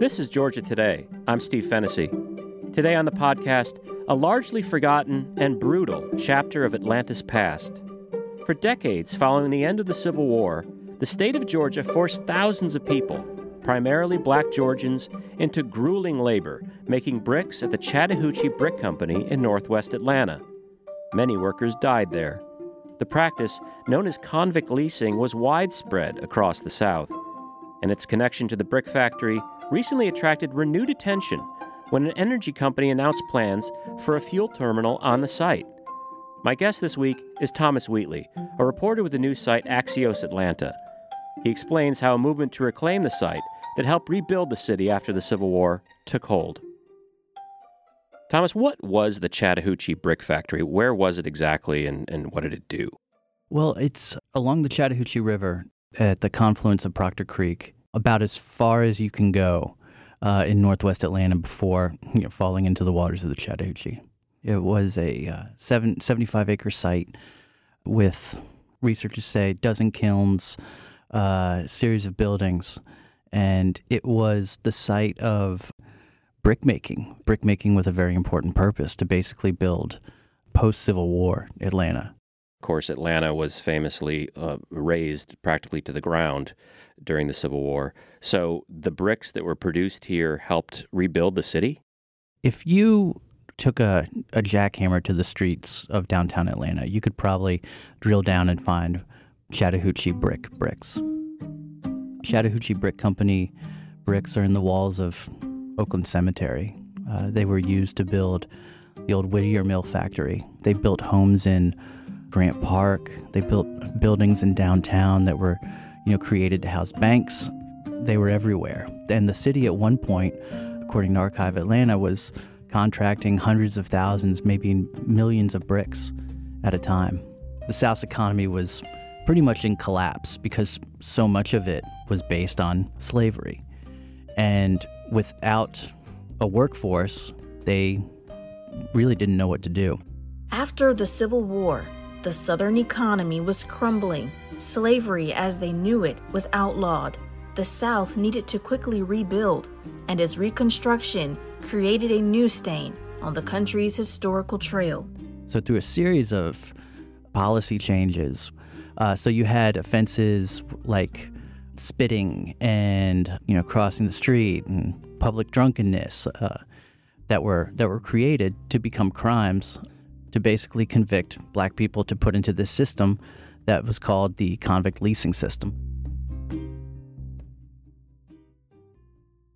This is Georgia Today. I'm Steve Fennessy. Today on the podcast, a largely forgotten and brutal chapter of Atlanta's past. For decades following the end of the Civil War, the state of Georgia forced thousands of people, primarily black Georgians, into grueling labor making bricks at the Chattahoochee Brick Company in northwest Atlanta. Many workers died there. The practice, known as convict leasing, was widespread across the South, and its connection to the brick factory recently attracted renewed attention when an energy company announced plans for a fuel terminal on the site. My guest this week is Thomas Wheatley, a reporter with the news site Axios Atlanta. He explains how a movement to reclaim the site that helped rebuild the city after the Civil War took hold. Thomas, what was the Chattahoochee Brick Factory? Where was it exactly, and, and what did it do? Well, it's along the Chattahoochee River at the confluence of Proctor Creek about as far as you can go uh, in northwest Atlanta before you know, falling into the waters of the Chattahoochee. It was a uh, seven, 75 acre site with researchers say dozen kilns, a uh, series of buildings, and it was the site of brickmaking, brickmaking with a very important purpose to basically build post Civil War Atlanta. Of course, Atlanta was famously uh, razed practically to the ground during the Civil War. So the bricks that were produced here helped rebuild the city? If you took a, a jackhammer to the streets of downtown Atlanta, you could probably drill down and find Chattahoochee brick bricks. Chattahoochee Brick Company bricks are in the walls of Oakland Cemetery. Uh, they were used to build the old Whittier Mill factory. They built homes in Grant Park. They built buildings in downtown that were, you know, created to house banks. They were everywhere. And the city at one point, according to Archive Atlanta, was contracting hundreds of thousands, maybe millions of bricks at a time. The South's economy was pretty much in collapse because so much of it was based on slavery. And without a workforce, they really didn't know what to do. After the Civil War, the Southern economy was crumbling. Slavery, as they knew it, was outlawed. The South needed to quickly rebuild, and its reconstruction created a new stain on the country's historical trail. So, through a series of policy changes, uh, so you had offenses like spitting and you know crossing the street and public drunkenness uh, that were that were created to become crimes to basically convict black people to put into this system that was called the convict leasing system.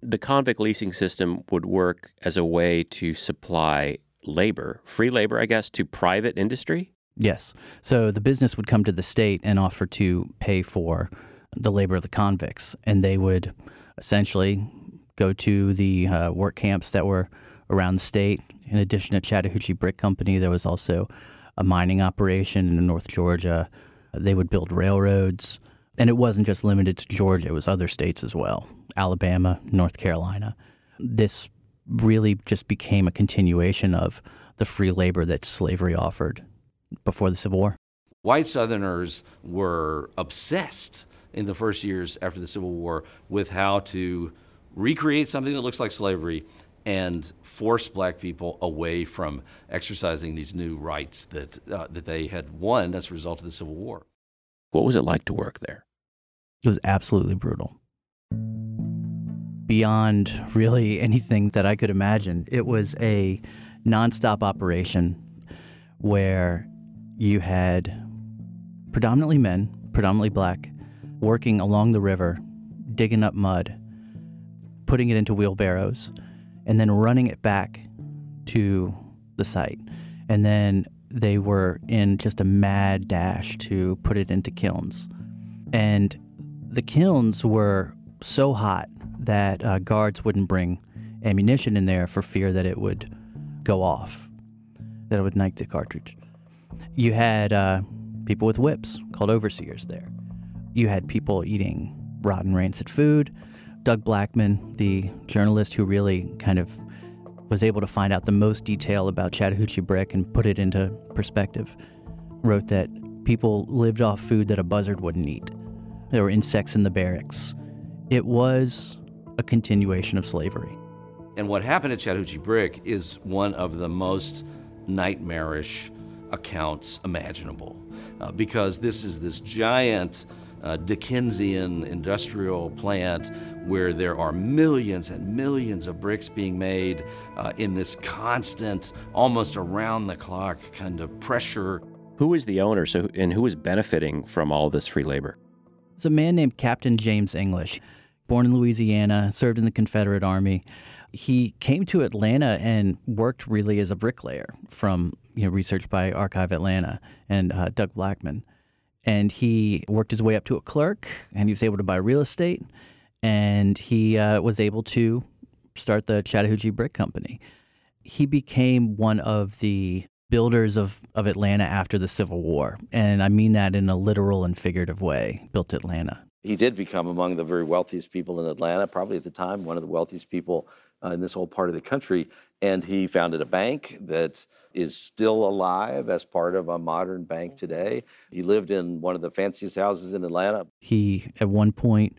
The convict leasing system would work as a way to supply labor, free labor, I guess, to private industry? Yes. So the business would come to the state and offer to pay for the labor of the convicts, and they would essentially go to the uh, work camps that were around the state. In addition to Chattahoochee Brick Company, there was also a mining operation in North Georgia. They would build railroads. And it wasn't just limited to Georgia, it was other states as well Alabama, North Carolina. This really just became a continuation of the free labor that slavery offered before the Civil War. White Southerners were obsessed in the first years after the Civil War with how to recreate something that looks like slavery and force black people away from exercising these new rights that, uh, that they had won as a result of the Civil War. What was it like to work there? It was absolutely brutal. Beyond really anything that I could imagine, it was a nonstop operation where you had predominantly men, predominantly black, working along the river, digging up mud, putting it into wheelbarrows, and then running it back to the site. And then they were in just a mad dash to put it into kilns. And the kilns were so hot that uh, guards wouldn't bring ammunition in there for fear that it would go off, that it would ignite the cartridge. You had uh, people with whips called overseers there. You had people eating rotten, rancid food. Doug Blackmon, the journalist who really kind of was able to find out the most detail about Chattahoochee Brick and put it into perspective, wrote that people lived off food that a buzzard wouldn't eat. There were insects in the barracks. It was a continuation of slavery. And what happened at Chattahoochee Brick is one of the most nightmarish accounts imaginable uh, because this is this giant uh, Dickensian industrial plant where there are millions and millions of bricks being made uh, in this constant, almost around the clock kind of pressure. Who is the owner so, and who is benefiting from all this free labor? It's a man named Captain James English, born in Louisiana, served in the Confederate Army. He came to Atlanta and worked really as a bricklayer from you know, research by Archive Atlanta and uh, Doug Blackmon and he worked his way up to a clerk and he was able to buy real estate and he uh, was able to start the Chattahoochee Brick Company. He became one of the builders of, of Atlanta after the Civil War. And I mean that in a literal and figurative way, built Atlanta. He did become among the very wealthiest people in Atlanta, probably at the time, one of the wealthiest people uh, in this whole part of the country. And he founded a bank that is still alive as part of a modern bank today. He lived in one of the fanciest houses in Atlanta. He, at one point,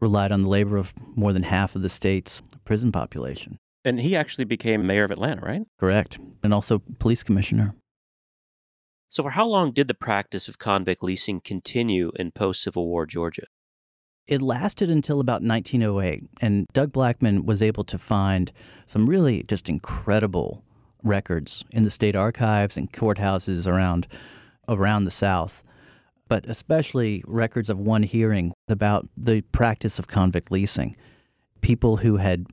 relied on the labor of more than half of the state's prison population. And he actually became mayor of Atlanta, right? Correct. And also police commissioner. So, for how long did the practice of convict leasing continue in post Civil War Georgia? It lasted until about 1908, and Doug Blackmon was able to find some really just incredible records in the state archives and courthouses around around the South, but especially records of one hearing about the practice of convict leasing. People who had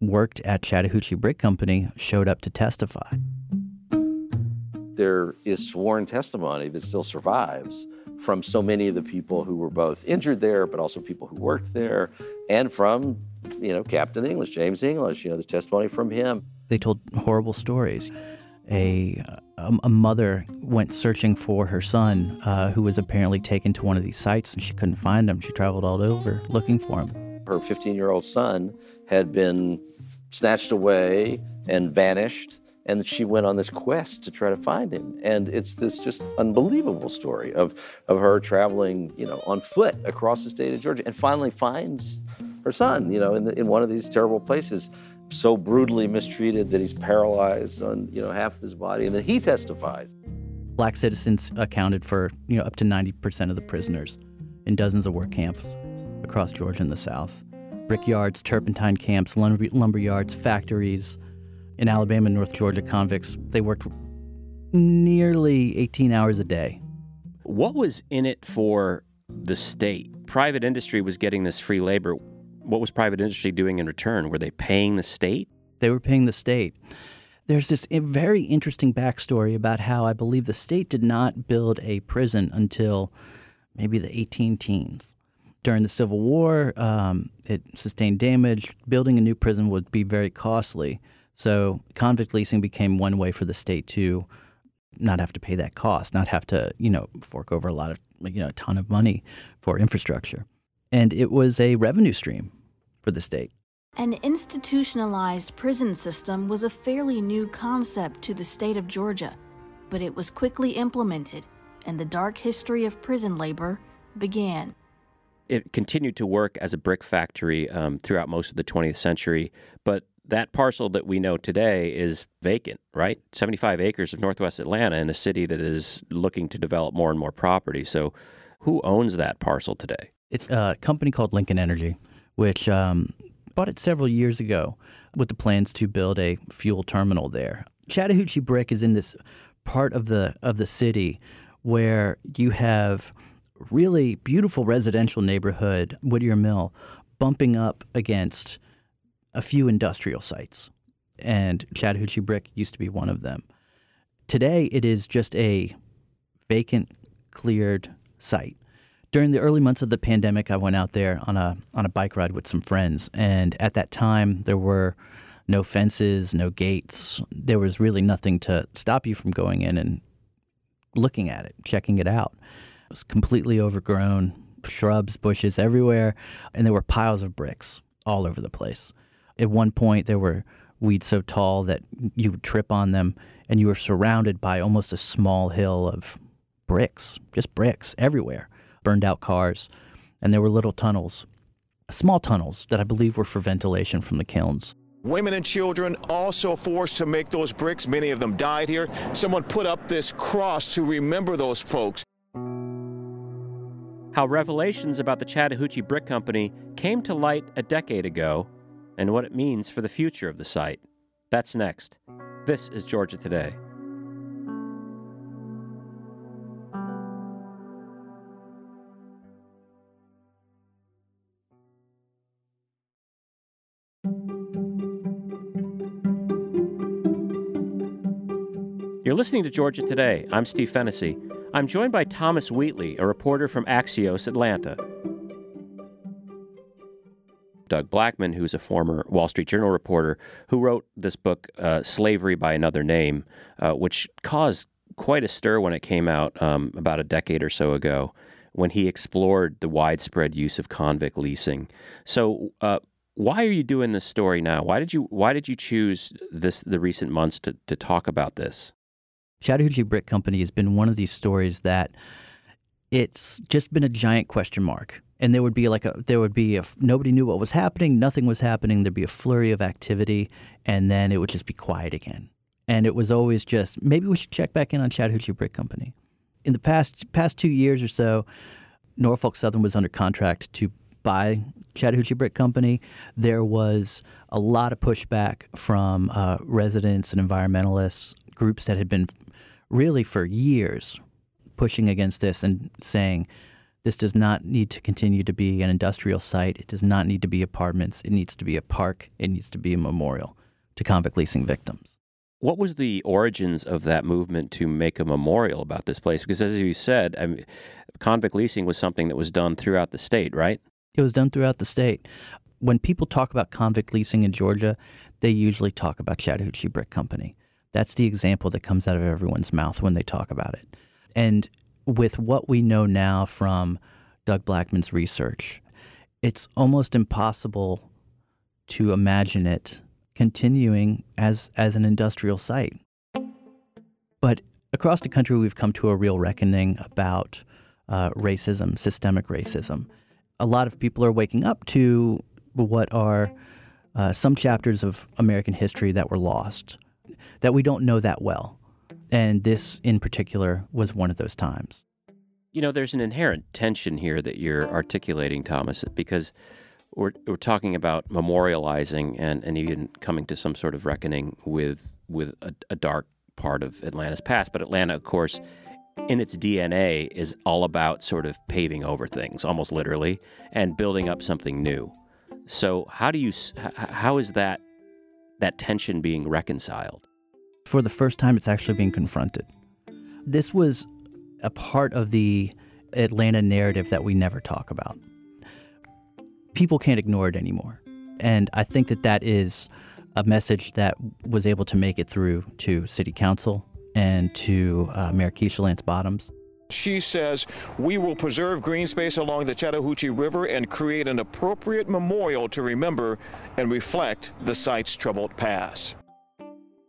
worked at Chattahoochee Brick Company showed up to testify. There is sworn testimony that still survives from so many of the people who were both injured there, but also people who worked there, and from, you know, Captain English, James English, you know, the testimony from him. They told horrible stories. A, a, mother went searching for her son, uh, who was apparently taken to one of these sites, and she couldn't find him. She traveled all over looking for him. Her 15 year old son had been snatched away and vanished and she went on this quest to try to find him and it's this just unbelievable story of of her traveling you know on foot across the state of georgia and finally finds her son you know in, the, in one of these terrible places so brutally mistreated that he's paralyzed on you know half of his body and then he testifies black citizens accounted for you know up to 90% of the prisoners in dozens of work camps across georgia and the south brickyards turpentine camps lumber, lumber yards factories in Alabama and North Georgia convicts, they worked nearly 18 hours a day. What was in it for the state? Private industry was getting this free labor. What was private industry doing in return? Were they paying the state? They were paying the state. There's this very interesting backstory about how I believe the state did not build a prison until maybe the 18 teens. During the Civil War, um, it sustained damage. Building a new prison would be very costly. So convict leasing became one way for the state to not have to pay that cost, not have to, you know, fork over a lot of, you know, a ton of money for infrastructure. And it was a revenue stream for the state. An institutionalized prison system was a fairly new concept to the state of Georgia, but it was quickly implemented, and the dark history of prison labor began. It continued to work as a brick factory um, throughout most of the 20th century, but that parcel that we know today is vacant, right? 75 acres of Northwest Atlanta in a city that is looking to develop more and more property. So, who owns that parcel today? It's a company called Lincoln Energy, which um, bought it several years ago with the plans to build a fuel terminal there. Chattahoochee Brick is in this part of the of the city where you have really beautiful residential neighborhood, Whittier Mill, bumping up against a few industrial sites, and Chattahoochee Brick used to be one of them. Today, it is just a vacant, cleared site. During the early months of the pandemic, I went out there on a on a bike ride with some friends, and at that time, there were no fences, no gates. There was really nothing to stop you from going in and looking at it, checking it out. It was completely overgrown, shrubs, bushes everywhere, and there were piles of bricks all over the place. At one point, there were weeds so tall that you would trip on them, and you were surrounded by almost a small hill of bricks, just bricks everywhere, burned out cars, and there were little tunnels small tunnels that I believe were for ventilation from the kilns. Women and children also forced to make those bricks. Many of them died here. Someone put up this cross to remember those folks. How revelations about the Chattahoochee Brick Company came to light a decade ago and what it means for the future of the site. That's next. This is Georgia Today. You're listening to Georgia Today. I'm Steve Fennessy. I'm joined by Thomas Wheatley, a reporter from Axios Atlanta. Doug Blackmon, who's a former Wall Street Journal reporter, who wrote this book, uh, Slavery by Another Name, uh, which caused quite a stir when it came out um, about a decade or so ago, when he explored the widespread use of convict leasing. So, uh, why are you doing this story now? Why did you Why did you choose this the recent months to, to talk about this? Chattahoochee Brick Company has been one of these stories that it's just been a giant question mark. And there would be like a, there would be a, nobody knew what was happening, nothing was happening. There'd be a flurry of activity, and then it would just be quiet again. And it was always just maybe we should check back in on Chattahoochee Brick Company. In the past past two years or so, Norfolk Southern was under contract to buy Chattahoochee Brick Company. There was a lot of pushback from uh, residents and environmentalists, groups that had been really for years pushing against this and saying this does not need to continue to be an industrial site. It does not need to be apartments. It needs to be a park. It needs to be a memorial to convict leasing victims. What was the origins of that movement to make a memorial about this place? Because as you said, I mean, convict leasing was something that was done throughout the state, right? It was done throughout the state. When people talk about convict leasing in Georgia, they usually talk about Chattahoochee Brick Company. That's the example that comes out of everyone's mouth when they talk about it. And with what we know now from Doug Blackmon's research, it's almost impossible to imagine it continuing as, as an industrial site. But across the country, we've come to a real reckoning about uh, racism, systemic racism. A lot of people are waking up to what are uh, some chapters of American history that were lost that we don't know that well. And this in particular was one of those times. You know, there's an inherent tension here that you're articulating, Thomas, because we're, we're talking about memorializing and, and even coming to some sort of reckoning with with a, a dark part of Atlanta's past. But Atlanta, of course, in its DNA, is all about sort of paving over things, almost literally, and building up something new. So, how do you how is that that tension being reconciled? For the first time, it's actually being confronted. This was a part of the Atlanta narrative that we never talk about. People can't ignore it anymore. And I think that that is a message that was able to make it through to City Council and to uh, Mayor Keisha Lance Bottoms. She says, We will preserve green space along the Chattahoochee River and create an appropriate memorial to remember and reflect the site's troubled past.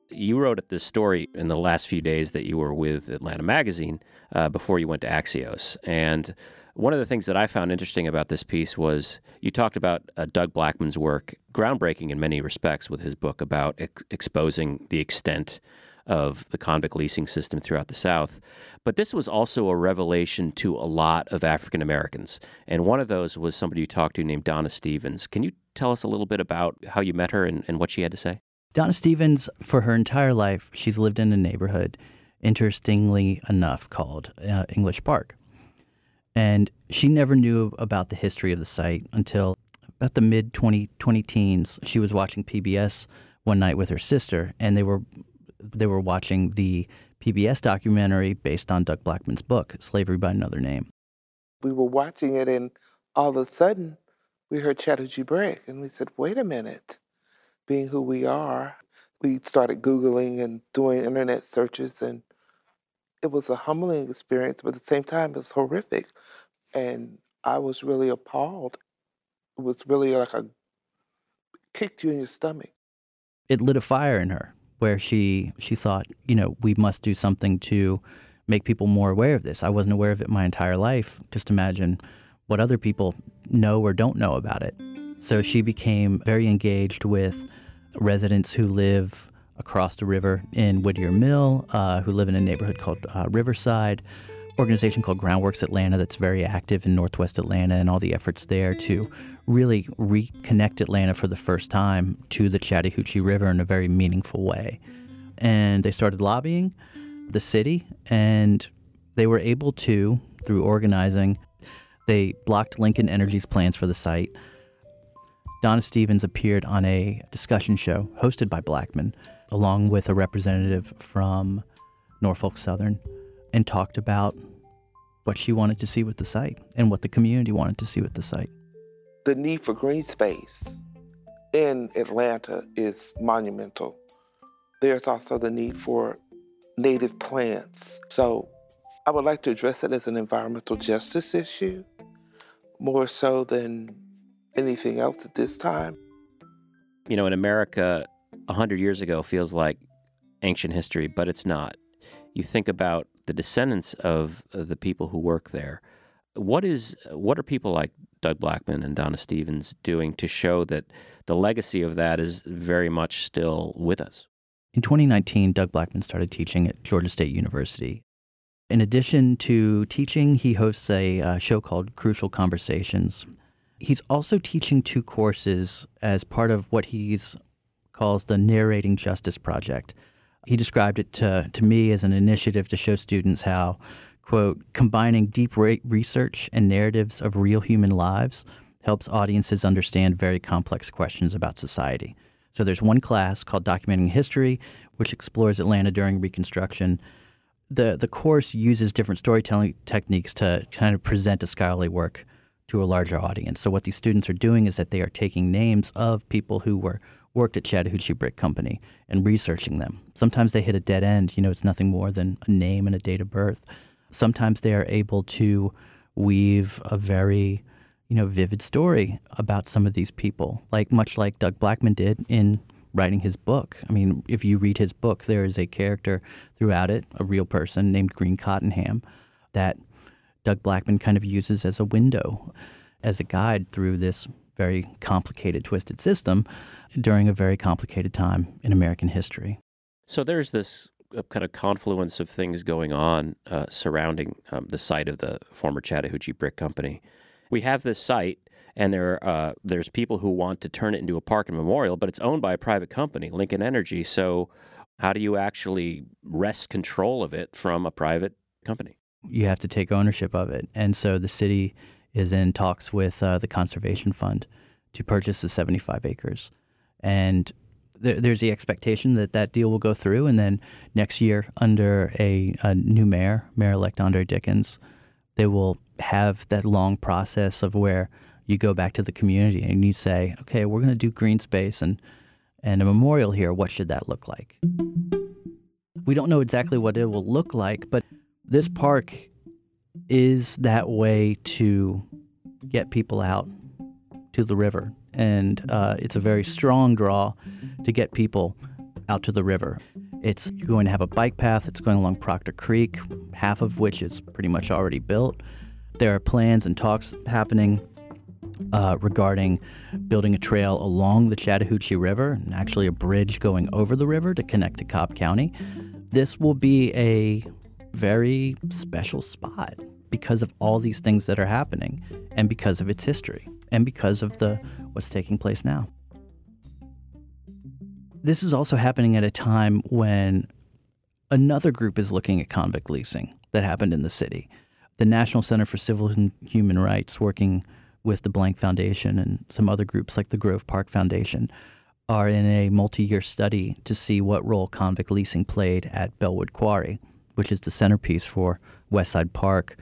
You wrote this story in the last few days that you were with Atlanta Magazine uh, before you went to Axios. And one of the things that I found interesting about this piece was you talked about uh, Doug Blackmon's work, groundbreaking in many respects, with his book about ex- exposing the extent of the convict leasing system throughout the South. But this was also a revelation to a lot of African Americans. And one of those was somebody you talked to named Donna Stevens. Can you tell us a little bit about how you met her and, and what she had to say? Donna Stevens, for her entire life, she's lived in a neighborhood, interestingly enough, called uh, English Park. And she never knew about the history of the site until about the mid 20, 20 teens. She was watching PBS one night with her sister, and they were they were watching the PBS documentary based on Doug Blackmon's book, Slavery by Another Name. We were watching it, and all of a sudden, we heard Chattahoochee Break, and we said, wait a minute. Being who we are, we started Googling and doing internet searches, and it was a humbling experience, but at the same time, it was horrific. And I was really appalled. It was really like a kicked you in your stomach. It lit a fire in her where she she thought, you know, we must do something to make people more aware of this. I wasn't aware of it my entire life. Just imagine what other people know or don't know about it. So she became very engaged with residents who live across the river in Whittier Mill, uh, who live in a neighborhood called uh, Riverside, organization called Groundworks Atlanta that's very active in Northwest Atlanta, and all the efforts there to really reconnect Atlanta for the first time to the Chattahoochee River in a very meaningful way. And they started lobbying the city, and they were able to, through organizing, they blocked Lincoln Energy's plans for the site. Donna Stevens appeared on a discussion show hosted by Blackmon, along with a representative from Norfolk Southern, and talked about what she wanted to see with the site and what the community wanted to see with the site. The need for green space in Atlanta is monumental. There's also the need for native plants. So I would like to address it as an environmental justice issue more so than anything else at this time. You know, in America, 100 years ago feels like ancient history, but it's not. You think about the descendants of the people who work there. What is what are people like Doug Blackmon and Donna Stevens doing to show that the legacy of that is very much still with us? In 2019, Doug Blackmon started teaching at Georgia State University. In addition to teaching, he hosts a uh, show called Crucial Conversations. He's also teaching two courses as part of what he calls the Narrating Justice Project. He described it to, to me as an initiative to show students how, quote, combining deep research and narratives of real human lives helps audiences understand very complex questions about society. So there's one class called Documenting History, which explores Atlanta during Reconstruction the the course uses different storytelling techniques to kind of present a scholarly work to a larger audience. So what these students are doing is that they are taking names of people who were worked at Chattahoochee Brick Company and researching them. Sometimes they hit a dead end. You know, it's nothing more than a name and a date of birth. Sometimes they are able to weave a very you know vivid story about some of these people, like much like Doug Blackmon did in writing his book. I mean, if you read his book, there is a character throughout it, a real person named Green Cottenham, that Doug Blackmon kind of uses as a window, as a guide through this very complicated, twisted system during a very complicated time in American history. So there's this uh, kind of confluence of things going on uh, surrounding um, the site of the former Chattahoochee Brick Company. We have this site and there uh, there's people who want to turn it into a park and memorial, but it's owned by a private company, Lincoln Energy. So how do you actually wrest control of it from a private company? You have to take ownership of it, and so the city is in talks with uh, the conservation fund to purchase the 75 acres, and there's the expectation that that deal will go through, and then next year, under a, a new mayor, Mayor-elect Andre Dickens, they will have that long process of where you go back to the community and you say, okay, we're going to do green space and, and a memorial here. What should that look like? We don't know exactly what it will look like, but this park is that way to get people out to the river. And uh, it's a very strong draw to get people out to the river. It's going to have a bike path. It's going along Proctor Creek, half of which is pretty much already built. There are plans and talks happening uh, regarding building a trail along the Chattahoochee River and actually a bridge going over the river to connect to Cobb County. This will be a very special spot because of all these things that are happening and because of its history and because of the what's taking place now. This is also happening at a time when another group is looking at convict leasing that happened in the city. The National Center for Civil and Human Rights, working with the Blank Foundation and some other groups like the Grove Park Foundation are in a multi year study to see what role convict leasing played at Bellwood Quarry, which is the centerpiece for Westside Park,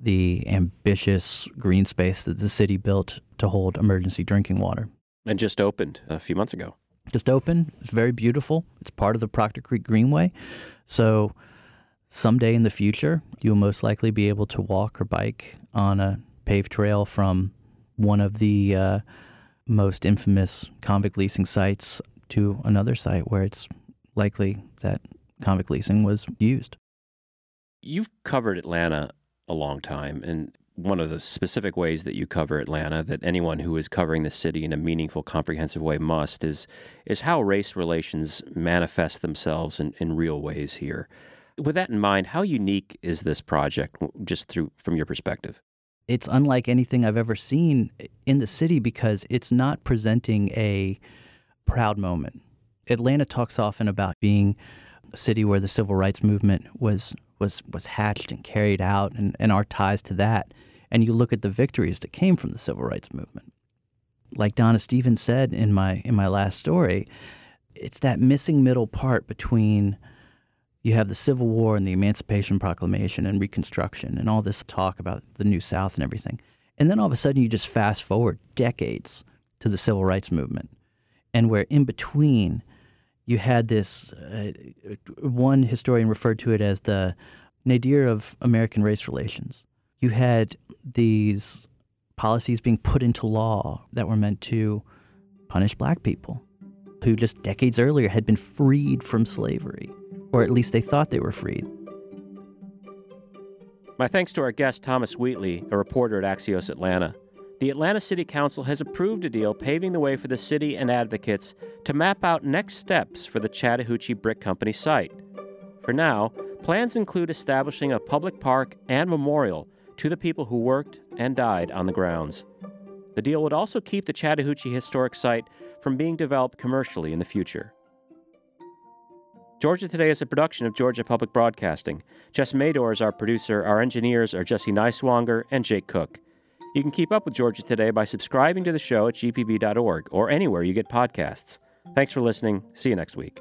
the ambitious green space that the city built to hold emergency drinking water. And just opened a few months ago. Just opened. It's very beautiful. It's part of the Proctor Creek Greenway. So someday in the future, you'll most likely be able to walk or bike on a paved trail from one of the uh, most infamous convict leasing sites to another site where it's likely that convict leasing was used. You've covered Atlanta a long time, and one of the specific ways that you cover Atlanta that anyone who is covering the city in a meaningful, comprehensive way must is is how race relations manifest themselves in, in real ways here. With that in mind, how unique is this project just through from your perspective? It's unlike anything I've ever seen in the city because it's not presenting a proud moment. Atlanta talks often about being a city where the civil rights movement was was was hatched and carried out and, and our ties to that. And you look at the victories that came from the civil rights movement. Like Donna Stevens said in my in my last story, it's that missing middle part between you have the Civil War and the Emancipation Proclamation and Reconstruction and all this talk about the New South and everything. And then all of a sudden you just fast forward decades to the Civil Rights Movement. And where in between you had this, uh, one historian referred to it as the nadir of American race relations. You had these policies being put into law that were meant to punish black people who just decades earlier had been freed from slavery or at least they thought they were freed. My thanks to our guest, Thomas Wheatley, a reporter at Axios Atlanta. The Atlanta City Council has approved a deal paving the way for the city and advocates to map out next steps for the Chattahoochee Brick Company site. For now, plans include establishing a public park and memorial to the people who worked and died on the grounds. The deal would also keep the Chattahoochee Historic Site from being developed commercially in the future. Georgia Today is a production of Georgia Public Broadcasting. Jess Mador is our producer. Our engineers are Jesse Neiswanger and Jake Cook. You can keep up with Georgia Today by subscribing to the show at gpb.org or anywhere you get podcasts. Thanks for listening. See you next week.